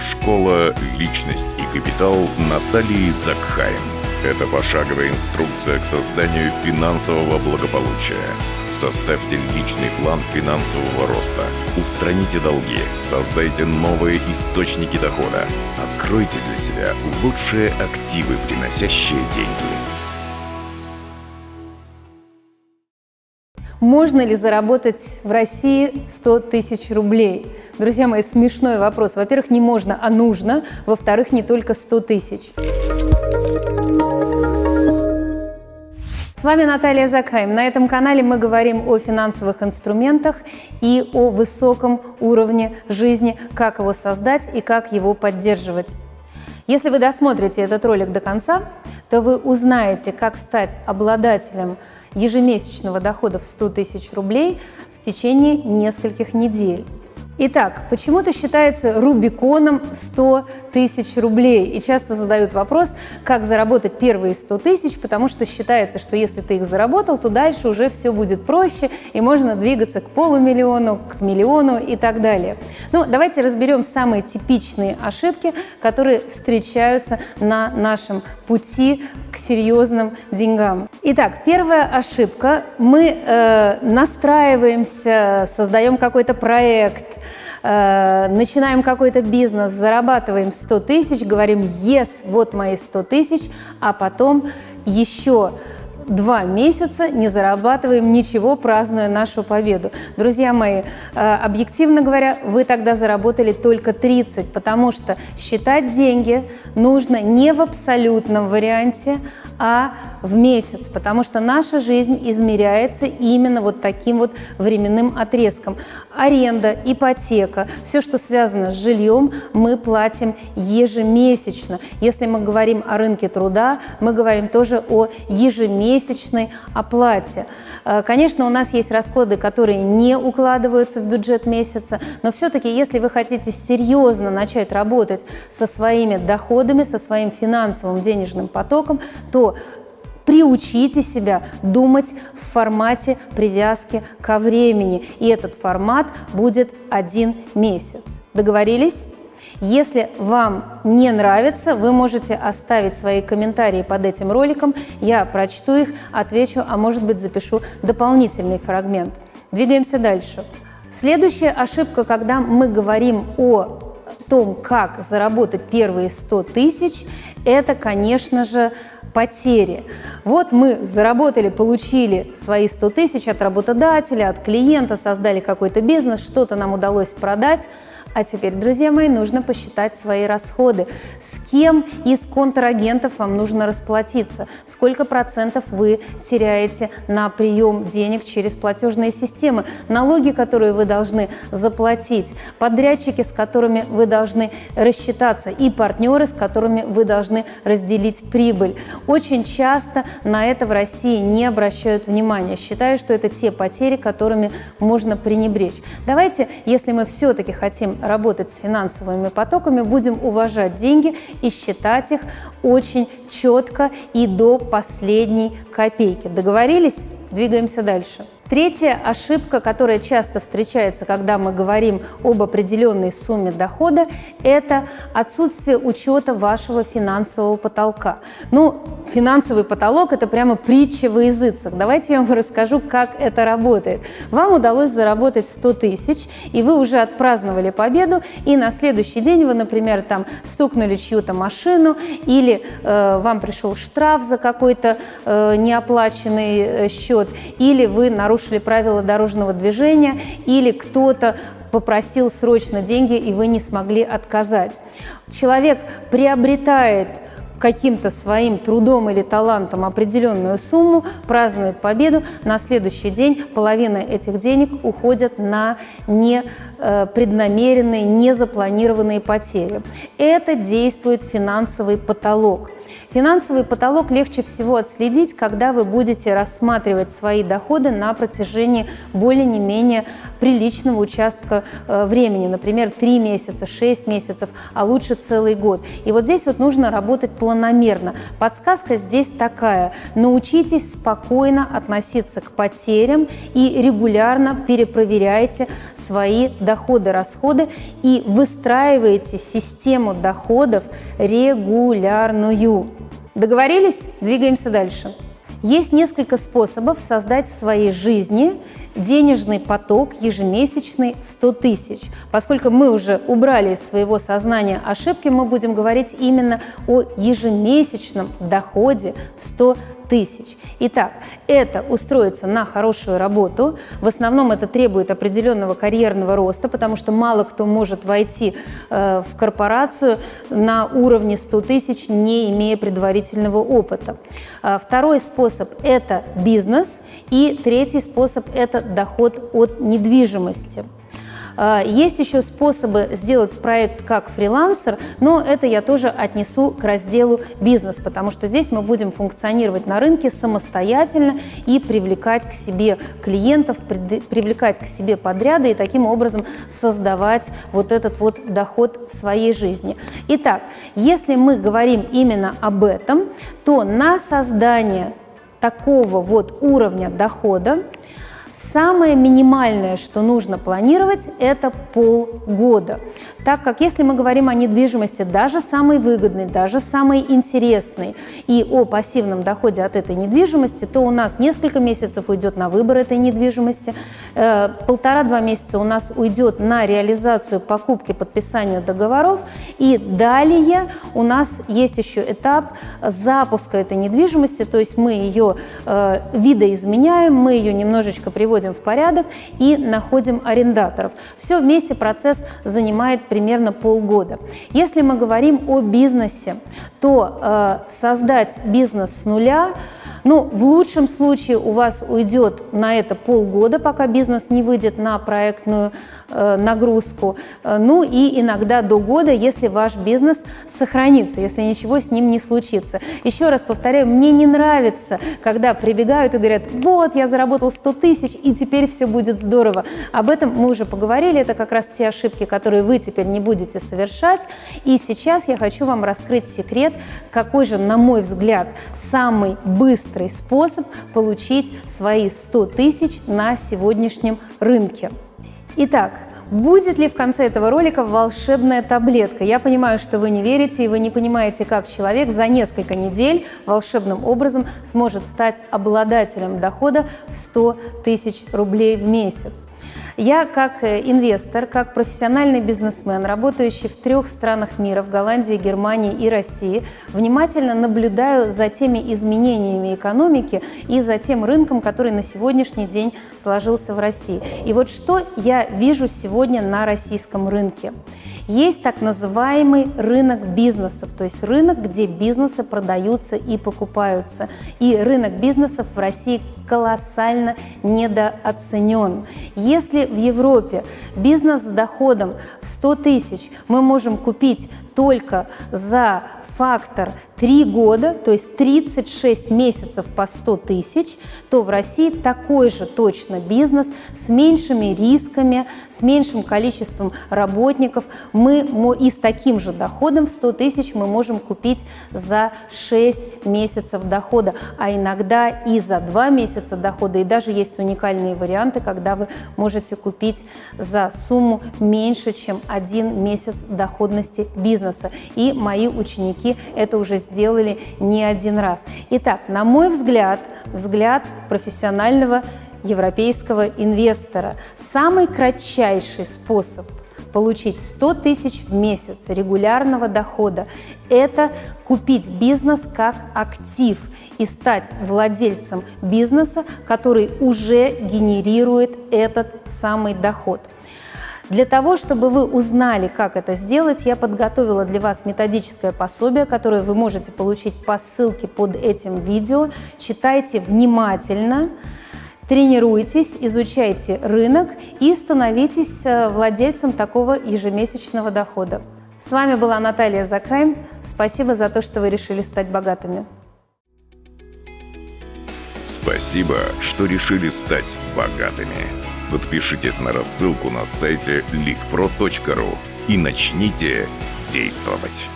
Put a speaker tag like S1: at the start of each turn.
S1: Школа «Личность и капитал» Натальи Закхайм. Это пошаговая инструкция к созданию финансового благополучия. Составьте личный план финансового роста. Устраните долги. Создайте новые источники дохода. Откройте для себя лучшие активы, приносящие деньги.
S2: Можно ли заработать в России 100 тысяч рублей? Друзья мои, смешной вопрос. Во-первых, не можно, а нужно. Во-вторых, не только 100 тысяч. С вами Наталья Закаем. На этом канале мы говорим о финансовых инструментах и о высоком уровне жизни, как его создать и как его поддерживать. Если вы досмотрите этот ролик до конца, то вы узнаете, как стать обладателем ежемесячного дохода в 100 тысяч рублей в течение нескольких недель. Итак, почему-то считается Рубиконом 100 тысяч рублей. И часто задают вопрос, как заработать первые 100 тысяч, потому что считается, что если ты их заработал, то дальше уже все будет проще, и можно двигаться к полумиллиону, к миллиону и так далее. Ну, давайте разберем самые типичные ошибки, которые встречаются на нашем пути к серьезным деньгам. Итак, первая ошибка. Мы э, настраиваемся, создаем какой-то проект, э, начинаем какой-то бизнес, зарабатываем 100 тысяч, говорим «Yes, вот мои 100 тысяч», а потом еще два месяца не зарабатываем ничего, празднуя нашу победу. Друзья мои, э, объективно говоря, вы тогда заработали только 30, потому что считать деньги нужно не в абсолютном варианте, а в месяц, потому что наша жизнь измеряется именно вот таким вот временным отрезком. Аренда, ипотека, все, что связано с жильем, мы платим ежемесячно. Если мы говорим о рынке труда, мы говорим тоже о ежемесячной оплате. Э, конечно, у нас есть расходы, которые не укладываются в бюджет месяца, но все-таки, если вы хотите серьезно начать работать со своими доходами, со своим финансовым денежным потоком, то приучите себя думать в формате привязки ко времени. И этот формат будет один месяц. Договорились? Если вам не нравится, вы можете оставить свои комментарии под этим роликом. Я прочту их, отвечу, а может быть запишу дополнительный фрагмент. Двигаемся дальше. Следующая ошибка, когда мы говорим о том, как заработать первые 100 тысяч, это, конечно же, потери. Вот мы заработали, получили свои 100 тысяч от работодателя, от клиента, создали какой-то бизнес, что-то нам удалось продать, а теперь, друзья мои, нужно посчитать свои расходы. С кем из контрагентов вам нужно расплатиться? Сколько процентов вы теряете на прием денег через платежные системы? Налоги, которые вы должны заплатить, подрядчики, с которыми вы должны рассчитаться, и партнеры, с которыми вы должны разделить прибыль. Очень часто на это в России не обращают внимания. Считаю, что это те потери, которыми можно пренебречь. Давайте, если мы все-таки хотим работать с финансовыми потоками, будем уважать деньги и считать их очень четко и до последней копейки. Договорились? Двигаемся дальше. Третья ошибка, которая часто встречается, когда мы говорим об определенной сумме дохода, это отсутствие учета вашего финансового потолка. Ну, финансовый потолок – это прямо притча во языцах. Давайте я вам расскажу, как это работает. Вам удалось заработать 100 тысяч, и вы уже отпраздновали победу, и на следующий день вы, например, там стукнули чью-то машину, или э, вам пришел штраф за какой-то э, неоплаченный э, счет, или вы нарушили нарушили правила дорожного движения или кто-то попросил срочно деньги, и вы не смогли отказать. Человек приобретает каким-то своим трудом или талантом определенную сумму, празднует победу, на следующий день половина этих денег уходят на непреднамеренные, э, незапланированные потери. Это действует финансовый потолок. Финансовый потолок легче всего отследить, когда вы будете рассматривать свои доходы на протяжении более-не менее приличного участка э, времени, например, 3 месяца, 6 месяцев, а лучше целый год. И вот здесь вот нужно работать планомерно планомерно. Подсказка здесь такая. Научитесь спокойно относиться к потерям и регулярно перепроверяйте свои доходы, расходы и выстраивайте систему доходов регулярную. Договорились? Двигаемся дальше. Есть несколько способов создать в своей жизни денежный поток ежемесячный 100 тысяч. Поскольку мы уже убрали из своего сознания ошибки, мы будем говорить именно о ежемесячном доходе в 100 тысяч. Итак, это устроиться на хорошую работу. В основном это требует определенного карьерного роста, потому что мало кто может войти э, в корпорацию на уровне 100 тысяч, не имея предварительного опыта. А второй способ – это бизнес. И третий способ – это доход от недвижимости. А, есть еще способы сделать проект как фрилансер, но это я тоже отнесу к разделу бизнес, потому что здесь мы будем функционировать на рынке самостоятельно и привлекать к себе клиентов, привлекать к себе подряды и таким образом создавать вот этот вот доход в своей жизни. Итак, если мы говорим именно об этом, то на создание такого вот уровня дохода Самое минимальное, что нужно планировать, это полгода. Так как если мы говорим о недвижимости, даже самой выгодной, даже самой интересной и о пассивном доходе от этой недвижимости, то у нас несколько месяцев уйдет на выбор этой недвижимости, э, полтора-два месяца у нас уйдет на реализацию покупки, подписанию договоров, и далее у нас есть еще этап запуска этой недвижимости, то есть мы ее э, видоизменяем, мы ее немножечко приводим приводим в порядок и находим арендаторов. Все вместе процесс занимает примерно полгода. Если мы говорим о бизнесе, то э, создать бизнес с нуля, ну, в лучшем случае у вас уйдет на это полгода, пока бизнес не выйдет на проектную нагрузку. Э, ну и иногда до года, если ваш бизнес сохранится, если ничего с ним не случится. Еще раз повторяю, мне не нравится, когда прибегают и говорят, вот, я заработал 100 тысяч, и теперь все будет здорово. Об этом мы уже поговорили, это как раз те ошибки, которые вы теперь не будете совершать. И сейчас я хочу вам раскрыть секрет, какой же, на мой взгляд, самый быстрый способ получить свои 100 тысяч на сегодняшнем рынке. Итак, Будет ли в конце этого ролика волшебная таблетка? Я понимаю, что вы не верите и вы не понимаете, как человек за несколько недель волшебным образом сможет стать обладателем дохода в 100 тысяч рублей в месяц. Я как э, инвестор, как профессиональный бизнесмен, работающий в трех странах мира, в Голландии, Германии и России, внимательно наблюдаю за теми изменениями экономики и за тем рынком, который на сегодняшний день сложился в России. И вот что я вижу сегодня на российском рынке. Есть так называемый рынок бизнесов, то есть рынок, где бизнесы продаются и покупаются. И рынок бизнесов в России колоссально недооценен. Если в Европе бизнес с доходом в 100 тысяч мы можем купить только за фактор 3 года, то есть 36 месяцев по 100 тысяч, то в России такой же точно бизнес с меньшими рисками, с меньшим количеством работников. Мы и с таким же доходом в 100 тысяч мы можем купить за 6 месяцев дохода, а иногда и за 2 месяца дохода. И даже есть уникальные варианты, когда вы можете купить за сумму меньше, чем один месяц доходности бизнеса. И мои ученики это уже сделали не один раз. Итак, на мой взгляд, взгляд профессионального европейского инвестора, самый кратчайший способ получить 100 тысяч в месяц регулярного дохода – это купить бизнес как актив и стать владельцем бизнеса, который уже генерирует этот самый доход. Для того, чтобы вы узнали, как это сделать, я подготовила для вас методическое пособие, которое вы можете получить по ссылке под этим видео. Читайте внимательно, тренируйтесь, изучайте рынок и становитесь э, владельцем такого ежемесячного дохода. С вами была Наталья Закайм. Спасибо за то, что вы решили стать богатыми.
S1: Спасибо, что решили стать богатыми. Подпишитесь на рассылку на сайте leakpro.ru и начните действовать.